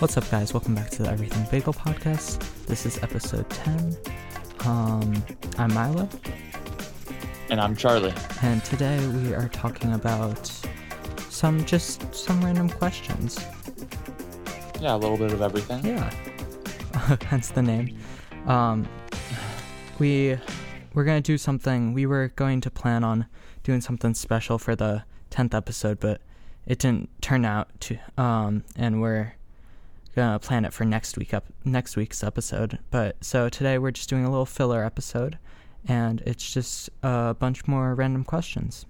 What's up, guys? Welcome back to the Everything Bagel podcast. This is episode 10. Um, I'm Milo, And I'm Charlie. and today we are talking about some just some random questions. Yeah, a little bit of everything. Yeah, hence the name. Um, we we're gonna do something. We were going to plan on doing something special for the tenth episode, but it didn't turn out to. Um, and we're gonna plan it for next week up next week's episode. But so today we're just doing a little filler episode, and it's just a bunch more random questions.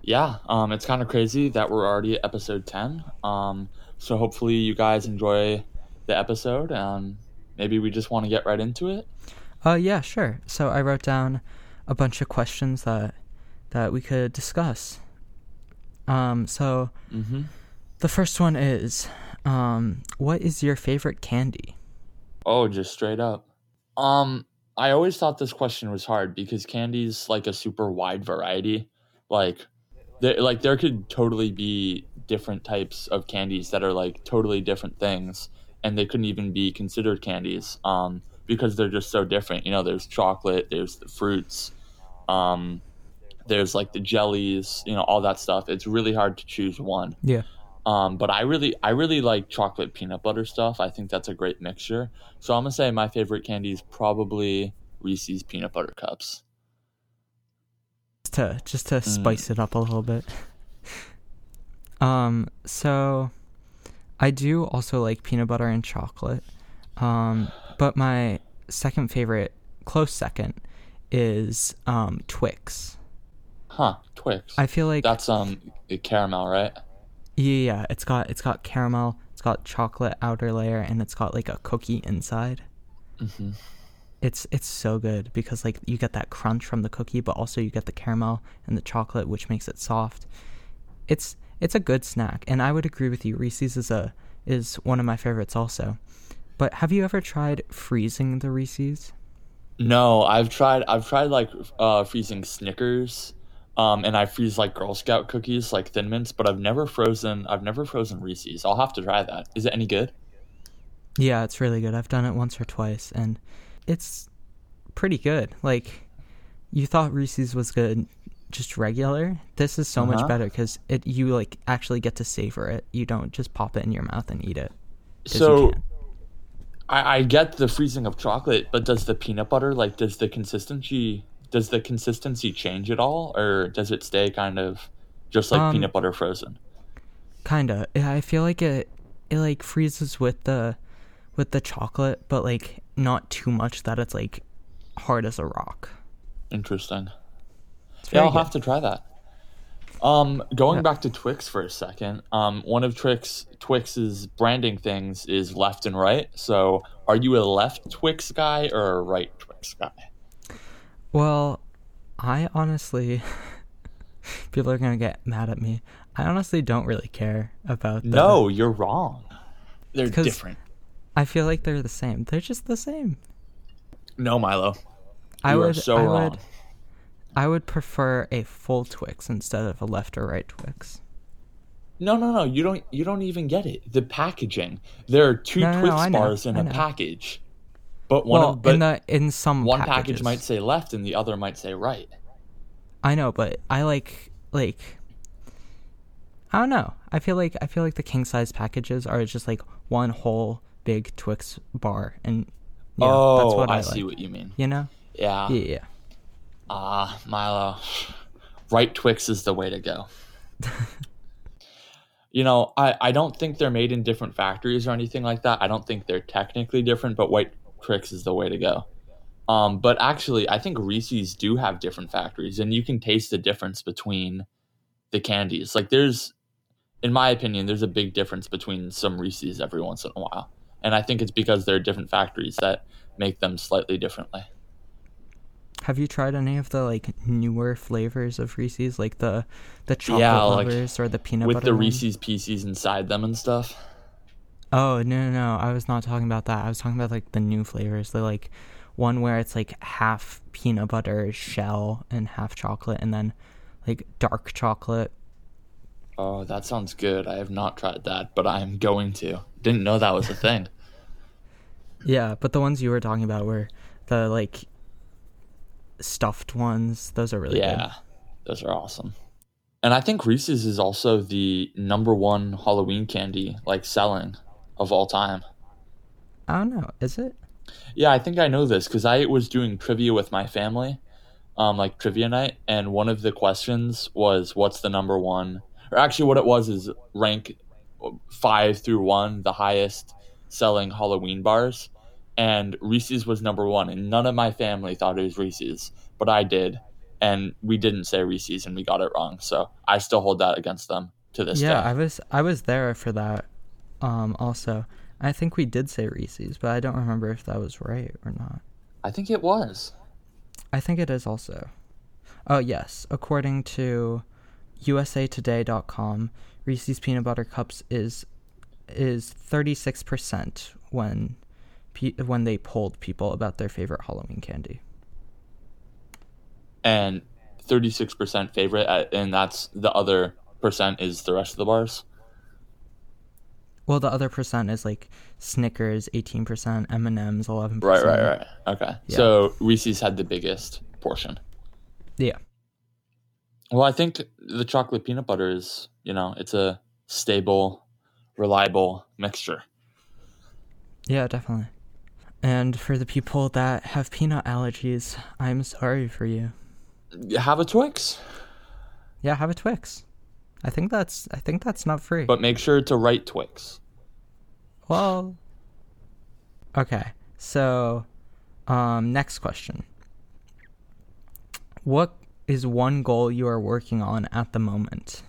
Yeah, um, it's kind of crazy that we're already at episode 10. Um, so hopefully you guys enjoy the episode. and maybe we just want to get right into it. Uh, yeah, sure. So I wrote down a bunch of questions that that we could discuss. Um, so Mm-hmm. the first one is, um, what is your favorite candy? Oh, just straight up. Um, I always thought this question was hard because candy's like a super wide variety. Like, there, like there could totally be different types of candies that are like totally different things, and they couldn't even be considered candies. Um, because they're just so different. You know, there's chocolate, there's the fruits, um, there's like the jellies. You know, all that stuff. It's really hard to choose one. Yeah. Um, but I really, I really like chocolate peanut butter stuff. I think that's a great mixture. So I'm gonna say my favorite candy is probably Reese's peanut butter cups. Just to just to spice it up a little bit. Um, so I do also like peanut butter and chocolate. Um, but my second favorite, close second, is um Twix. Huh? Twix. I feel like that's um caramel, right? Yeah, yeah. it's got it's got caramel, it's got chocolate outer layer, and it's got like a cookie inside. Mm-hmm. It's it's so good because like you get that crunch from the cookie, but also you get the caramel and the chocolate, which makes it soft. It's it's a good snack, and I would agree with you. Reese's is a is one of my favorites also. But have you ever tried freezing the Reese's? No, I've tried. I've tried like uh, freezing Snickers, um, and I freeze like Girl Scout cookies, like Thin Mints. But I've never frozen. I've never frozen Reese's. I'll have to try that. Is it any good? Yeah, it's really good. I've done it once or twice, and it's pretty good. Like you thought Reese's was good, just regular. This is so much Uh-huh. better because it you like actually get to savor it. You don't just pop it in your mouth and eat it. So. I, I get the freezing of chocolate, but does the peanut butter like does the consistency does the consistency change at all, or does it stay kind of just like Um, peanut butter frozen? kinda. I feel like it it like freezes with the with the chocolate, but like not too much that it's like hard as a rock. Interesting. Yeah, I'll good. have to try that. Um, going Yeah. back to Twix for a second. Um, one of Twix Twix's branding things is left and right. So, are you a left Twix guy or a right Twix guy? Well, I honestly, people are gonna get mad at me. I honestly don't really care about. The, No, you're wrong. They're different. I feel like they're the same. They're just the same. No, Milo. I You would. are so I wrong. would. I would prefer a full Twix instead of a left or right Twix. No, no, no. You don't. You don't even get it. The packaging. There are two No, no, no, Twix I bars in a package, but one well, of but in the in some one packages. package might say left and the other might say right. I know, but I like like. I don't know. I feel like I feel like the king size packages are just like one whole big Twix bar, and yeah, oh, that's what I, I, like. see what you mean. You know? Yeah. Yeah, yeah. Ah, Milo. Right Twix is the way to go. you know, I, I don't think they're made in different factories or anything like that. I don't think they're technically different, but White Twix is the way to go. Um, but actually, I think Reese's do have different factories, and you can taste the difference between the candies. Like, there's, in my opinion, there's a big difference between some Reese's every once in a while. And I think it's because there are different factories that make them slightly differently. Have you tried any of the like newer flavors of Reese's, like the the chocolate Yeah, like, lovers or the peanut butter? with butter the? Reese's Pieces inside them and stuff. Oh no, no, no! I was not talking about that. I was talking about like the new flavors. The like one where it's like half peanut butter shell and half chocolate, and then like dark chocolate. Oh, that sounds good. I have not tried that, but I am going to. Didn't know that was a thing. Yeah, but the ones you were talking about were the like stuffed ones. Those are really yeah, good. those are awesome. And I think Reese's is also the number one Halloween candy, like selling of all time. I don't know. Is it? Yeah, I think I know this because I was doing trivia with my family, um, like trivia night, and one of the questions was, "What's the number one?" Or actually, what it was is rank five through one, the highest selling Halloween bars, and Reese's was number one, and none of my family thought it was Reese's, but I did, and we didn't say Reese's, and we got it wrong, so I still hold that against them to this yeah, day. Yeah, I was I was there for that. Um, also, I think we did say Reese's, but I don't remember if that was right or not. I think it was. I think it is also. Oh yes, according to USAToday.com, Reese's peanut butter cups is is 36% when pe- when they polled people about their favorite Halloween candy. and 36% favorite at, and that's the other percent is the rest of the bars Well, the other percent is like Snickers, 18%, M&M's, 11%. right right right okay Yeah. so reese's had the biggest portion Yeah. well i think the chocolate peanut butter is you know it's a stable reliable mixture Yeah, definitely. And for the people that have peanut allergies, I'm sorry for you. have a twix Yeah, have a Twix. I think that's I think that's not free. but make sure to right twix Well, okay. So, um, next question. What is one goal you are working on at the moment?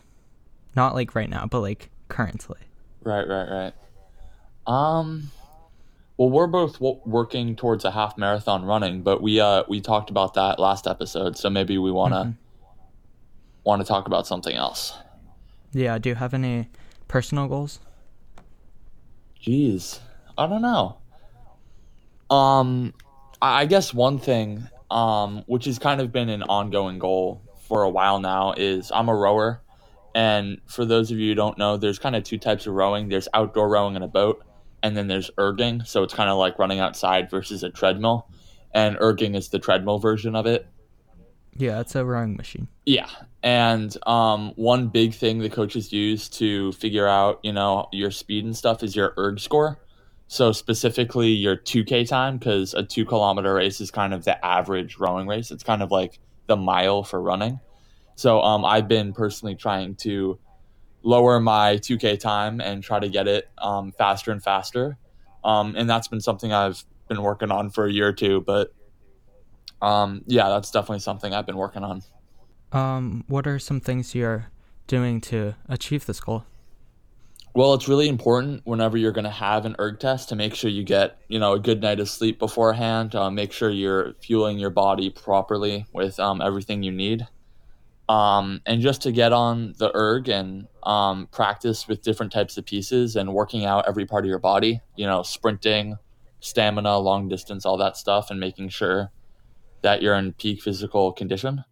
Not like right now, but like currently. right right right um well we're both w- working towards a half marathon running but we uh we talked about that last episode so maybe we want to Mhm. want to talk about something else Yeah. Do you have any personal goals? Jeez, I don't know. Um, I I guess one thing, um, which has kind of been an ongoing goal for a while now, is I'm a rower, and for those of you who don't know, there's kind of two types of rowing. There's outdoor rowing in a boat, and then there's erging. So it's kind of like running outside versus a treadmill, and erging is the treadmill version of it. Yeah, it's a rowing machine. Yeah. And um, one big thing the coaches use to figure out, you know, your speed and stuff is your erg score. So specifically your 2K time, because a two kilometer race is kind of the average rowing race. It's kind of like the mile for running. So um, I've been personally trying to lower my 2K time and try to get it um, faster and faster. Um, and that's been something I've been working on for a year or two. But um, yeah, that's definitely something I've been working on. Um, what are some things you're doing to achieve this goal? Well, it's really important whenever you're going to have an erg test to make sure you get, you know, a good night of sleep beforehand. Uh, make sure you're fueling your body properly with um, everything you need. Um, and just to get on the erg and um, practice with different types of pieces and working out every part of your body, you know, sprinting, stamina, long distance, all that stuff, and making sure that you're in peak physical condition.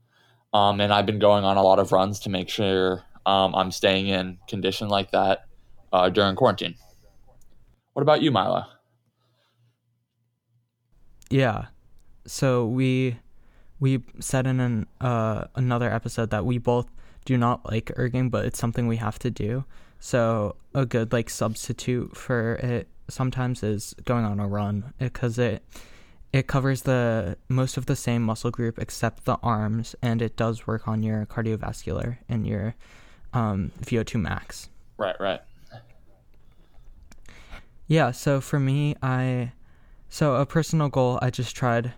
Um, and I've been going on a lot of runs to make sure um, I'm staying in condition like that uh, during quarantine. What about you, Milo? Yeah. So we we said in an uh another episode that we both do not like erging, but it's something we have to do. So a good like substitute for it sometimes is going on a run because it it covers the most of the same muscle group except the arms, and it does work on your cardiovascular and your um, VO2 max. Right, right. Yeah, so for me, I so a personal goal I just tried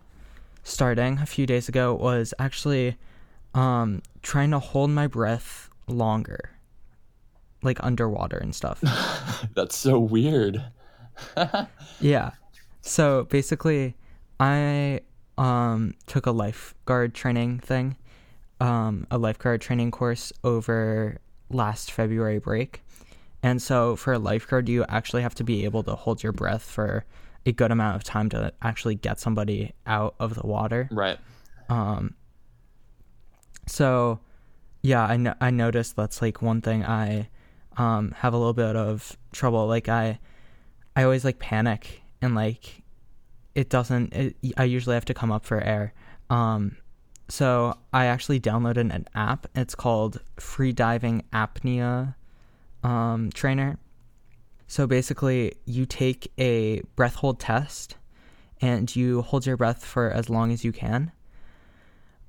starting a few days ago was actually um trying to hold my breath longer. Like underwater and stuff. That's so weird. yeah. So basically I um took a lifeguard training thing. Um a lifeguard training course over last February break. And so for a lifeguard you actually have to be able to hold your breath for a good amount of time to actually get somebody out of the water. Right. Um, so, yeah, I, no- I noticed that's like one thing I um, have a little bit of trouble. Like I, I always like panic and like it doesn't. It, I usually have to come up for air. Um, so I actually downloaded an app. It's called Free Diving Apnea um, Trainer. So basically, you take a breath hold test and you hold your breath for as long as you can.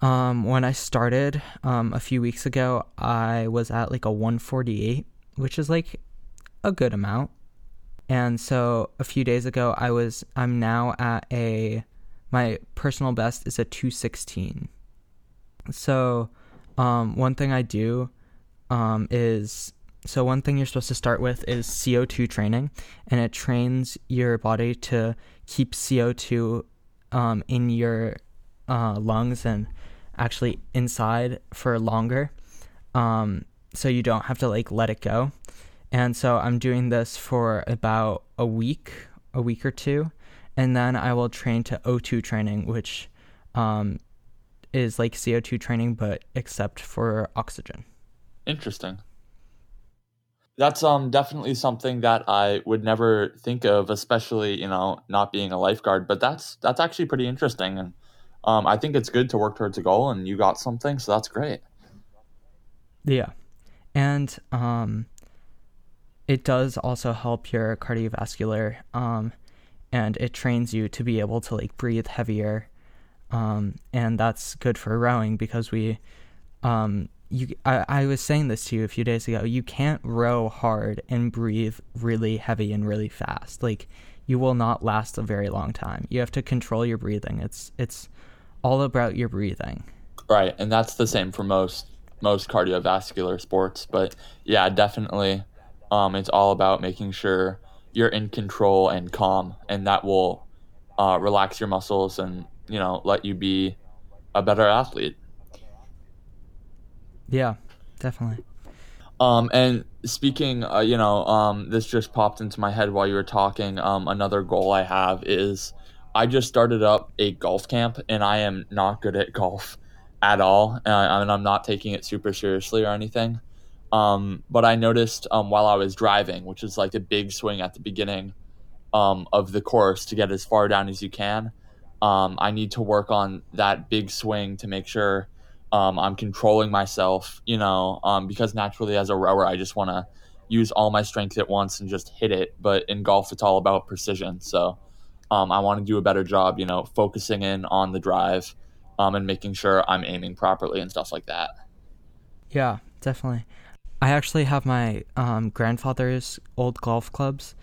Um, when I started um, a few weeks ago, I was at like a 148, which is like a good amount. And so a few days ago, I was I'm now at a my personal best is a 216. So um, one thing I do um, is so one thing you're supposed to start with is CO2 training, and it trains your body to keep CO2 um, in your uh, lungs and actually inside for longer, um, so you don't have to like let it go. And so I'm doing this for about a week, a week or two, and then I will train to O2 training, which um, is like CO2 training, but except for oxygen. Interesting. That's um definitely something that I would never think of, especially you know not being a lifeguard. But that's that's actually pretty interesting, and um, I think it's good to work towards a goal, and you got something, so that's great. Yeah, and um, it does also help your cardiovascular, um, and it trains you to be able to like breathe heavier, um, and that's good for rowing because we, um, you I, I was saying this to you a few days ago. You can't row hard and breathe really heavy and really fast. Like you will not last a very long time. You have to control your breathing. It's it's all about your breathing. Right, and that's the same for most most cardiovascular sports. But yeah, definitely, um, it's all about making sure you're in control and calm, and that will uh, relax your muscles and you know let you be a better athlete. Yeah, definitely. Um, and speaking, uh, you know, um, this just popped into my head while you were talking. Um, another goal I have is I just started up a golf camp, and I am not good at golf at all. Uh, I mean, I'm not taking it super seriously or anything. Um, but I noticed um, while I was driving, which is like a big swing at the beginning um, of the course to get as far down as you can. Um, I need to work on that big swing to make sure um, I'm controlling myself, you know, um, because naturally as a rower, I just want to use all my strength at once and just hit it. But in golf, it's all about precision. So um, I want to do a better job, you know, focusing in on the drive um, and making sure I'm aiming properly and stuff like that. Yeah, definitely. I actually have my um, grandfather's old golf clubs,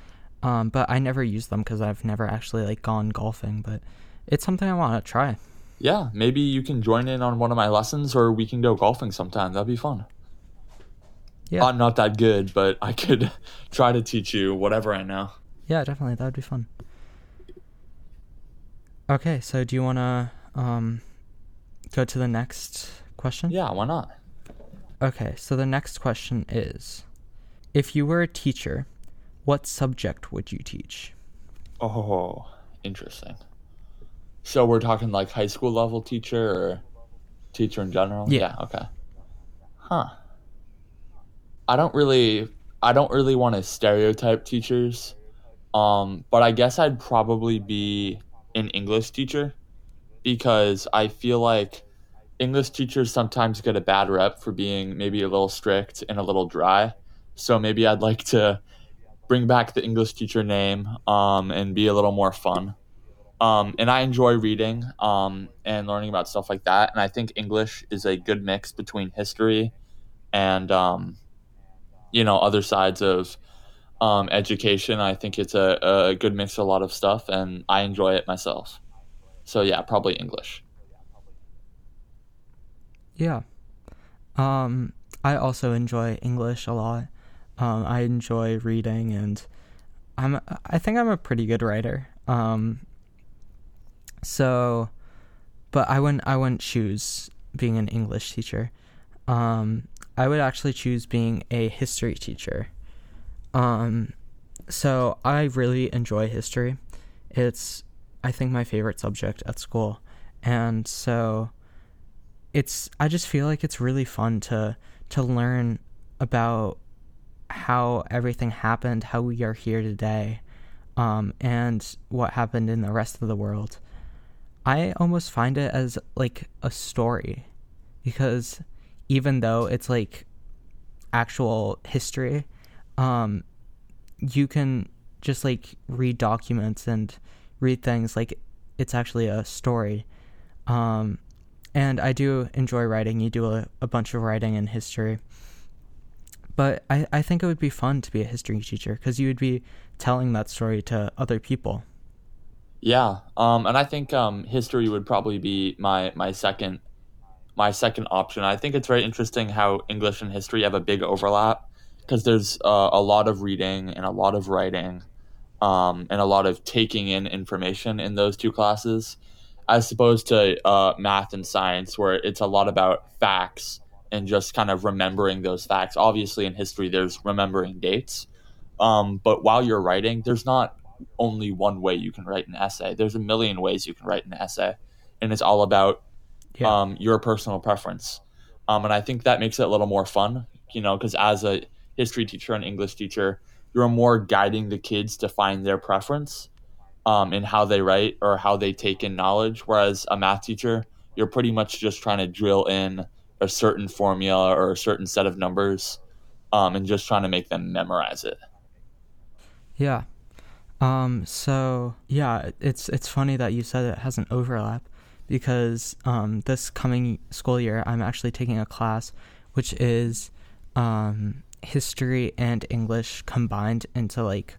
um, but I never use them because I've never actually like gone golfing. But it's something I want to try. Yeah, maybe you can join in on one of my lessons, or we can go golfing sometime. That'd be fun. Yeah, I'm not that good, but I could try to teach you whatever I know. yeah, definitely. That would be fun. Okay, so do you want to um, go to the next question? Yeah, why not? Okay, so the next question is If you were a teacher, what subject would you teach? Oh, interesting. So we're talking like high school level teacher or teacher in general? Yeah. okay. Huh. I don't really I don't really want to stereotype teachers. Um, but I guess I'd probably be an English teacher because I feel like English teachers sometimes get a bad rep for being maybe a little strict and a little dry. So maybe I'd like to bring back the English teacher name um, and be a little more fun. Um, and I enjoy reading um, and learning about stuff like that. And I think English is a good mix between history and, um, you know, other sides of um, education. I think it's a, a good mix of a lot of stuff, and I enjoy it myself. So yeah, probably English. Yeah. Um, I also enjoy English a lot. Um, I enjoy reading, and I'm I think I'm a pretty good writer. Um, so, but I wouldn't I wouldn't choose being an English teacher. Um, I would actually choose being a history teacher. Um, so I really enjoy history, It's I think my favorite subject at school. And so it's I just feel like it's really fun to to learn about how everything happened, how we are here today, um, and what happened in the rest of the world. I almost find it as like a story because even though it's like actual history, um, you can just like read documents and read things like it's actually a story. Um, and I do enjoy writing. You do a, a bunch of writing in history. But I, I think it would be fun to be a history teacher because you would be telling that story to other people. Yeah, um, and I think um, history would probably be my my second my second option. I think it's very interesting how English and history have a big overlap because there's uh, a lot of reading and a lot of writing um, and a lot of taking in information in those two classes, as opposed to uh, math and science, where it's a lot about facts and just kind of remembering those facts. Obviously, in history, there's remembering dates, um, but while you're writing, there's not only one way you can write an essay. There's a million ways you can write an essay, and it's all about yeah. um, your personal preference. Um, and I think that makes it a little more fun, you know, because as a history teacher and English teacher, you're more guiding the kids to find their preference um, in how they write or how they take in knowledge. Whereas a math teacher, you're pretty much just trying to drill in a certain formula or a certain set of numbers um, and just trying to make them memorize it. Yeah. Um, so yeah, it's it's funny that you said it has an overlap because um, this coming school year I'm actually taking a class which is um, history and English combined into like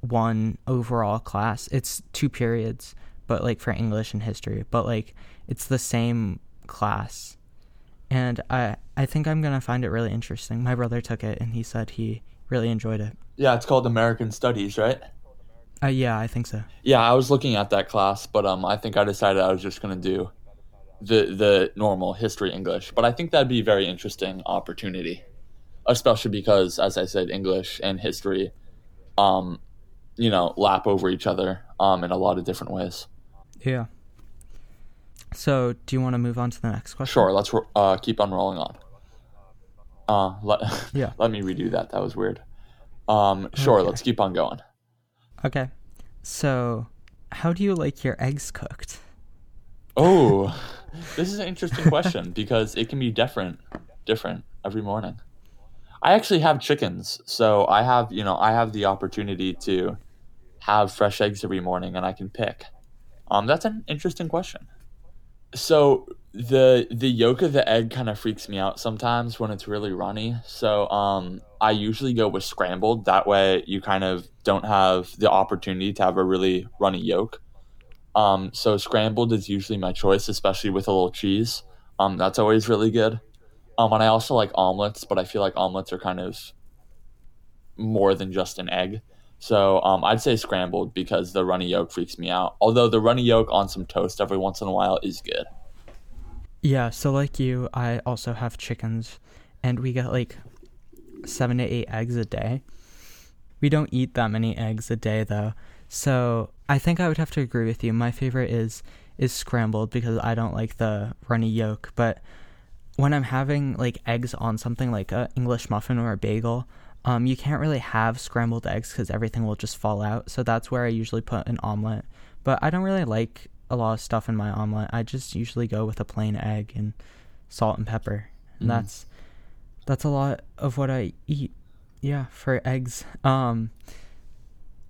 one overall class. It's two periods, but like for English and history, but like it's the same class. And I I think I'm going to find it really interesting. My brother took it and he said he really enjoyed it. Yeah, it's called American Studies, right? Uh, yeah, I think so. Yeah, I was looking at that class, but um I think I decided I was just going to do the the normal history English, but I think that'd be a very interesting opportunity especially because, as I said, English and history, um, you know, lap over each other um, in a lot of different ways. Yeah. So, do you want to move on to the next question? Sure. Let's uh, keep on rolling on. Uh, let, yeah. let me redo that. That was weird. Um, sure. Okay. Let's keep on going. Okay. So, how do you like your eggs cooked? Oh, this is an interesting question because it can be different, different every morning. I actually have chickens, so I have you know I have the opportunity to have fresh eggs every morning, and I can pick. Um, that's an interesting question. So the the yolk of the egg kind of freaks me out sometimes when it's really runny. So um, I usually go with scrambled. That way, you kind of don't have the opportunity to have a really runny yolk. Um, so scrambled is usually my choice, especially with a little cheese. Um, that's always really good. Um, and I also like omelets, but I feel like omelets are kind of more than just an egg. So um, I'd say scrambled because the runny yolk freaks me out. Although the runny yolk on some toast every once in a while is good. Yeah, so like you, I also have chickens, and we get like seven to eight eggs a day. We don't eat that many eggs a day though, so I think I would have to agree with you. My favorite is is scrambled because I don't like the runny yolk, but when I'm having like eggs on something like a English muffin or a bagel, um, you can't really have scrambled eggs because everything will just fall out. So that's where I usually put an omelet. But I don't really like a lot of stuff in my omelet. I just usually go with a plain egg and salt and pepper. And mm. that's that's a lot of what I eat. Yeah, for eggs. Um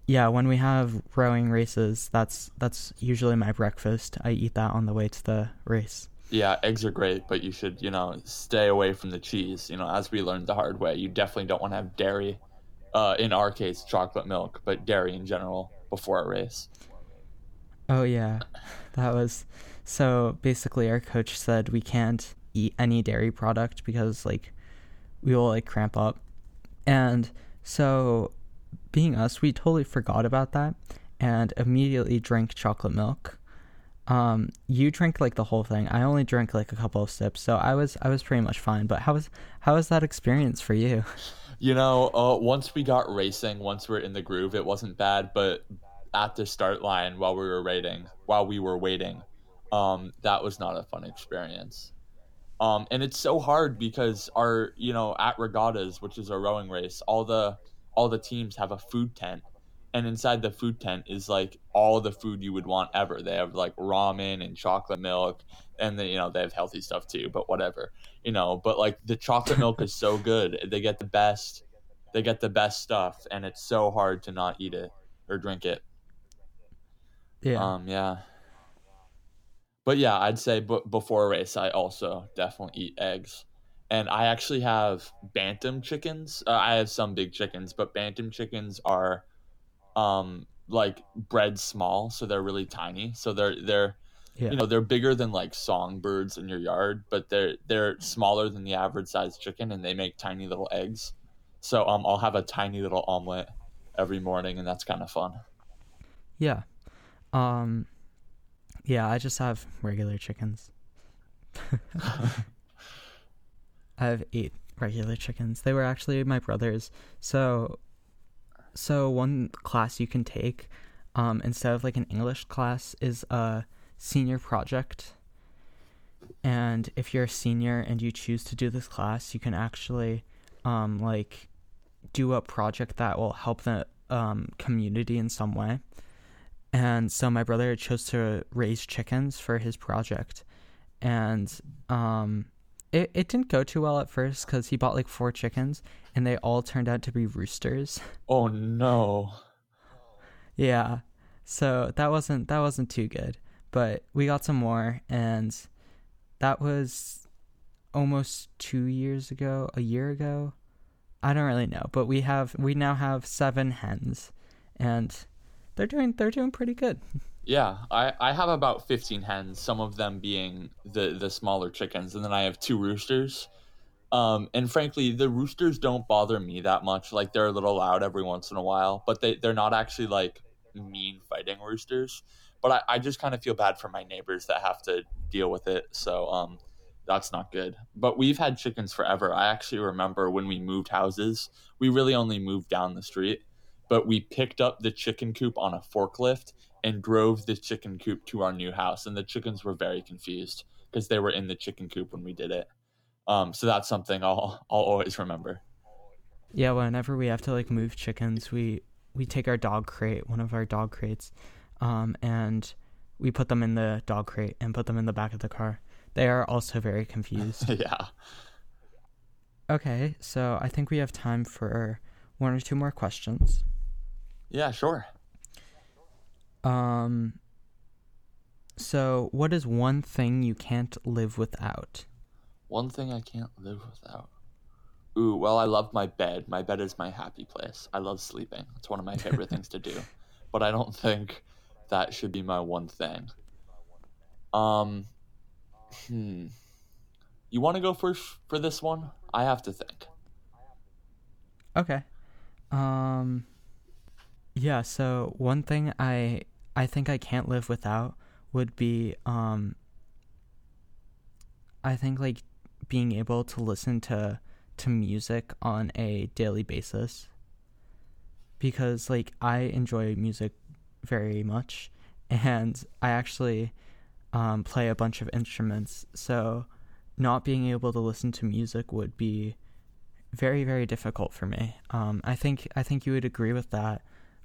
yeah, when we have rowing races, that's that's usually my breakfast. I eat that on the way to the race yeah, eggs are great, but you should, you know, stay away from the cheese. You know, as we learned the hard way, you definitely don't want to have dairy. Uh, in our case, chocolate milk, but dairy in general before a race. Oh yeah, that was so. Basically, our coach said we can't eat any dairy product because like we will like cramp up, and so being us, we totally forgot about that and immediately drank chocolate milk um, you drank like the whole thing. I only drank like a couple of sips, so I was I was pretty much fine. But how was how was that experience for you? You know, uh, once we got racing, once we are in the groove, it wasn't bad. But at the start line while we were waiting while we were waiting um, that was not a fun experience um, and it's so hard because our you know at regattas which is a rowing race all the all the teams have a food tent and inside the food tent is like all the food you would want ever. They have like ramen and chocolate milk and then you know they have healthy stuff too but whatever you know but like the chocolate milk is so good. They get the best they get the best stuff and it's so hard to not eat it or drink it. Yeah. um yeah. But yeah i'd say b- before a race i also definitely eat eggs. And i actually have bantam chickens. Uh, i have some big chickens but bantam chickens are um like bred small so they're really tiny so they're they're yeah. you know they're bigger than like songbirds in your yard but they're they're smaller than the average sized chicken and they make tiny little eggs so um i'll have a tiny little omelet every morning and that's kind of fun yeah. Um yeah, I just have regular chickens. I have eight regular chickens. They were actually my brother's. So so one class you can take um instead of like an English class is a senior project. And if you're a senior and you choose to do this class, you can actually um like do a project that will help the um community in some way. And so my brother chose to raise chickens for his project. And um it, it didn't go too well at first because he bought like four chickens and they all turned out to be roosters. oh no yeah. So that wasn't that wasn't too good. But we got some more and that was almost two years ago, a year ago. I don't really know. But we have we now have seven hens and they're doing they're doing pretty good. Yeah, I, I have about 15 hens, some of them being the, the smaller chickens, and then I have two roosters. Um, and frankly, the roosters don't bother me that much. Like, they're a little loud every once in a while, but they, they're not actually like mean fighting roosters. But I, I just kind of feel bad for my neighbors that have to deal with it. So um, that's not good. But we've had chickens forever. I actually remember when we moved houses, we really only moved down the street, but we picked up the chicken coop on a forklift and drove the chicken coop to our new house and the chickens were very confused because they were in the chicken coop when we did it um, so that's something i'll i'll always remember Yeah, whenever we have to like move chickens, we we take our dog crate, one of our dog crates, um, and we put them in the dog crate and put them in the back of the car. They are also very confused. yeah okay, so I think we have time for one or two more questions. yeah sure Um so what is one thing you can't live without? one thing i can't live without. Ooh well i love my bed. My bed is my happy place. I love sleeping. It's one of my favorite things to do. But i don't think that should be my one thing. Um hmm. You want to go first for this one? I have to think. Okay. Um yeah, so one thing I I think I can't live without would be um I think like being able to listen to to music on a daily basis because like I enjoy music very much and I actually um play a bunch of instruments so not being able to listen to music would be very very difficult for me. Um, I think I think you would agree with that.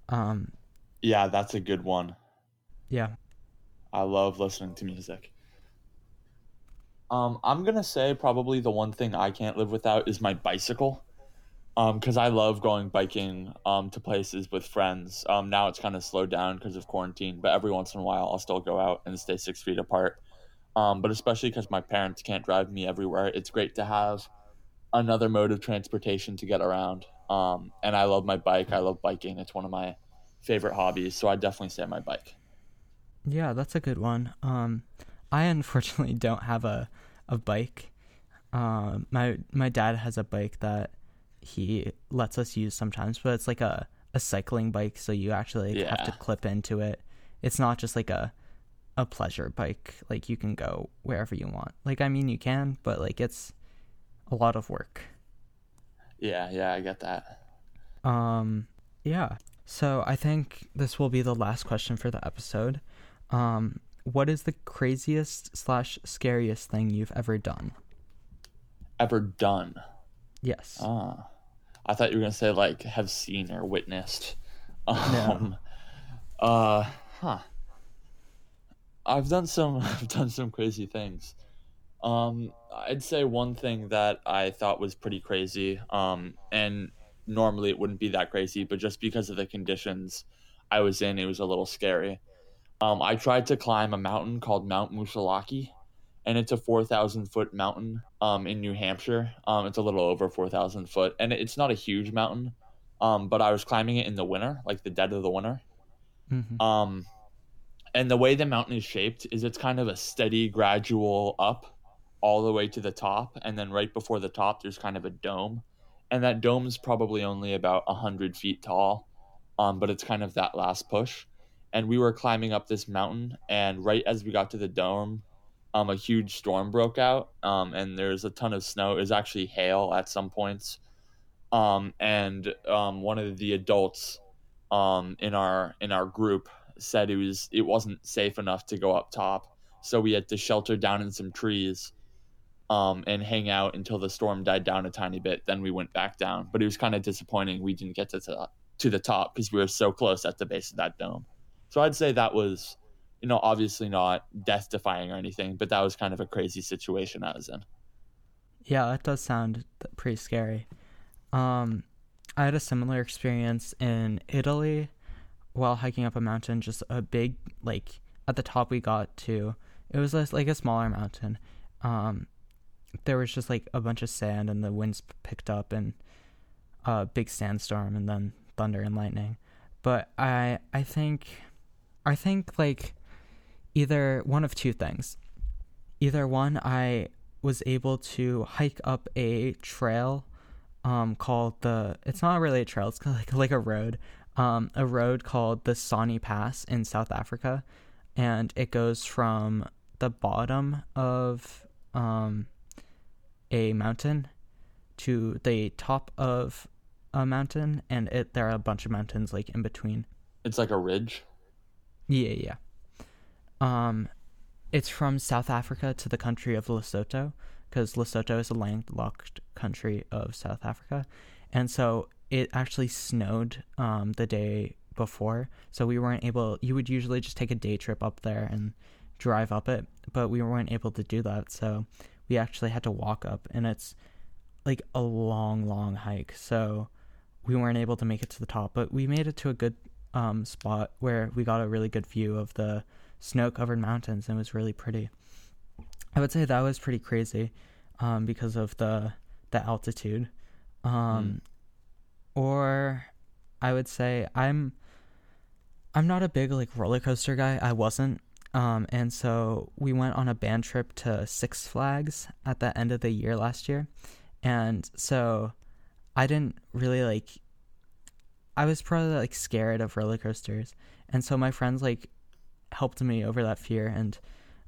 Um, yeah that's a good one yeah. I love listening to music. Um, I'm gonna say probably the one thing I can't live without is my bicycle. Um, because I love going biking um to places with friends. Um, now it's kind of slowed down because of quarantine, but every once in a while I'll still go out and stay six feet apart. Um, but especially because my parents can't drive me everywhere, it's great to have another mode of transportation to get around. Um, and I love my bike. I love biking. It's one of my favorite hobbies, so I definitely say my bike. Yeah, that's a good one. Um, I unfortunately don't have a a bike. Um, my my dad has a bike that he lets us use sometimes, but it's like a a cycling bike, so you actually like, have to clip into it. It's not just like a a pleasure bike. Like you can go wherever you want. Like I mean, you can, but like it's a lot of work. Yeah, yeah, I get that. Um, yeah. So I think this will be the last question for the episode. Um, what is the craziest slash scariest thing you've ever done? Ever done? Yes. Ah, I thought you were gonna say like have seen or witnessed. Um, uh, huh. I've done some. I've done some crazy things. Um, I'd say one thing that I thought was pretty crazy. Um, and normally it wouldn't be that crazy, but just because of the conditions I was in, it was a little scary. Um, I tried to climb a mountain called Mount Moosilauke, and it's a 4,000 foot mountain um, in New Hampshire. Um, it's a little over 4,000 foot, and it's not a huge mountain, um, but I was climbing it in the winter, like the dead of the winter. Mhm. Um, and the way the mountain is shaped is it's kind of a steady, gradual up all the way to the top, and then right before the top, there's kind of a dome, and that dome is probably only about hundred feet tall, um, but it's kind of that last push. And we were climbing up this mountain, and right as we got to the dome, um, a huge storm broke out, um, and there's a ton of snow. Was actually hail at some points, um, and um, one of the adults um, in our in our group said it was it wasn't safe enough to go up top, so we had to shelter down in some trees, um, and hang out until the storm died down a tiny bit. Then we went back down, but it was kind of disappointing we didn't get to the, to the top because we were so close at the base of that dome. So I'd say that was, you know, obviously not death defying or anything, but that was kind of a crazy situation I was in. Yeah, that does sound pretty scary. Um, I had a similar experience in Italy while hiking up a mountain. Just a big, like, at the top we got to, it was like a smaller mountain. Um, there was just like a bunch of sand, and the winds picked up, and a big sandstorm, and then thunder and lightning. But I, I think, I think like either one of two things. Either one, I was able to hike up a trail um, called the it's not really a trail it's like like a road um, a road called the Sani Pass in South Africa and it goes from the bottom of um, a mountain to the top of a mountain and it there are a bunch of mountains like in between It's like a ridge. Yeah, yeah. Um, it's from South Africa to the country of Lesotho, because Lesotho is a landlocked country of South Africa, and so it actually snowed um the day before, so we weren't able. You would usually just take a day trip up there and drive up it, but we weren't able to do that, so we actually had to walk up, and it's like a long, long hike. So we weren't able to make it to the top, but we made it to a good um, spot where we got a really good view of the snow covered mountains and it was really pretty. I would say that was pretty crazy um, because of the the altitude. Um, Or I would say I'm I'm not a big like roller coaster guy. I wasn't. Um, and so we went on a band trip to Six Flags at the end of the year last year. And so I didn't really like I was probably like scared of roller coasters. And so my friends like helped me over that fear and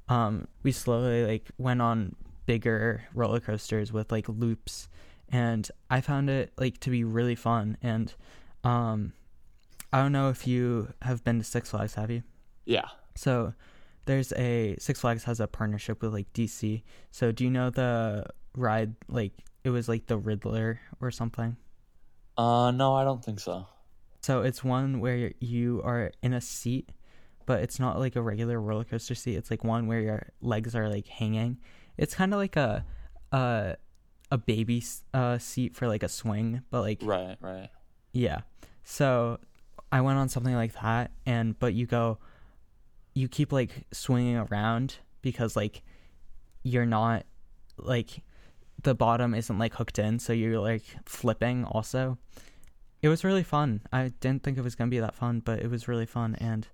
um we slowly like went on bigger roller coasters with like loops and I found it like to be really fun and um I don't know if you have been to Six Flags, have you? Yeah. So there's a Six Flags has a partnership with like DC. So do you know the ride like it was like the Riddler or something? Uh, no, I don't think so. So it's one where you are in a seat, but it's not like a regular roller coaster seat. It's like one where your legs are like hanging. It's kind of like a a a baby uh, seat for like a swing, but like Right, right. yeah. So I went on something like that, and but you go, you keep like swinging around because like you're not like the bottom isn't like hooked in, so you're like flipping also. It was really fun. I didn't think it was gonna be that fun, but it was really fun and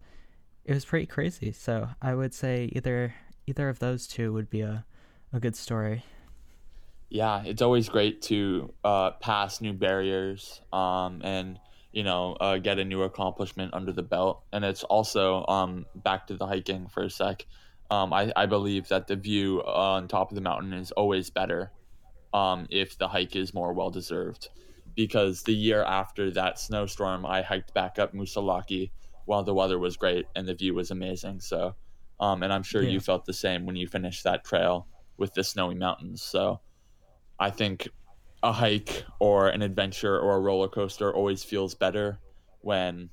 it was pretty crazy. So I would say either either of those two would be a a good story. Yeah, it's always great to uh, pass new barriers um, and you know uh, get a new accomplishment under the belt. And it's also um, back to the hiking for a sec. Um, I, I believe that the view on top of the mountain is always better um, if the hike is more well deserved. Because the year after that snowstorm, I hiked back up Moosilauke while the weather was great and the view was amazing. So, um, and I'm sure Yeah. you felt the same when you finished that trail with the snowy mountains. So, I think a hike or an adventure or a roller coaster always feels better when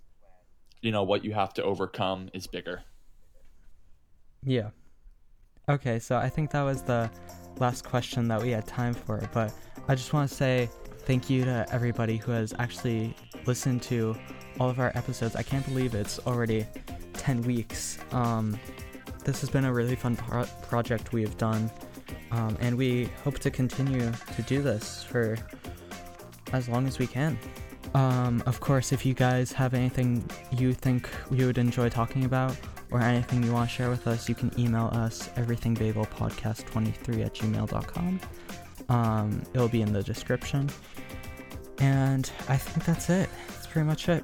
you know what you have to overcome is bigger. Yeah. Okay, so I think that was the last question that we had time for, but I just want to say thank you to everybody who has actually listened to all of our episodes. I can't believe it's already 10 weeks. Um, this has been a really fun pro- project we've done, um, and we hope to continue to do this for as long as we can. Um, of course, if you guys have anything you think we would enjoy talking about, or anything you want to share with us, you can email us everythingbagelpodcast23 at gmail.com. Um, it'll be in the description. And I think that's it. That's pretty much it.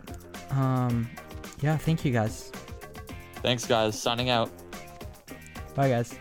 Um, yeah, thank you guys. Thanks, guys. Signing out. Bye, guys.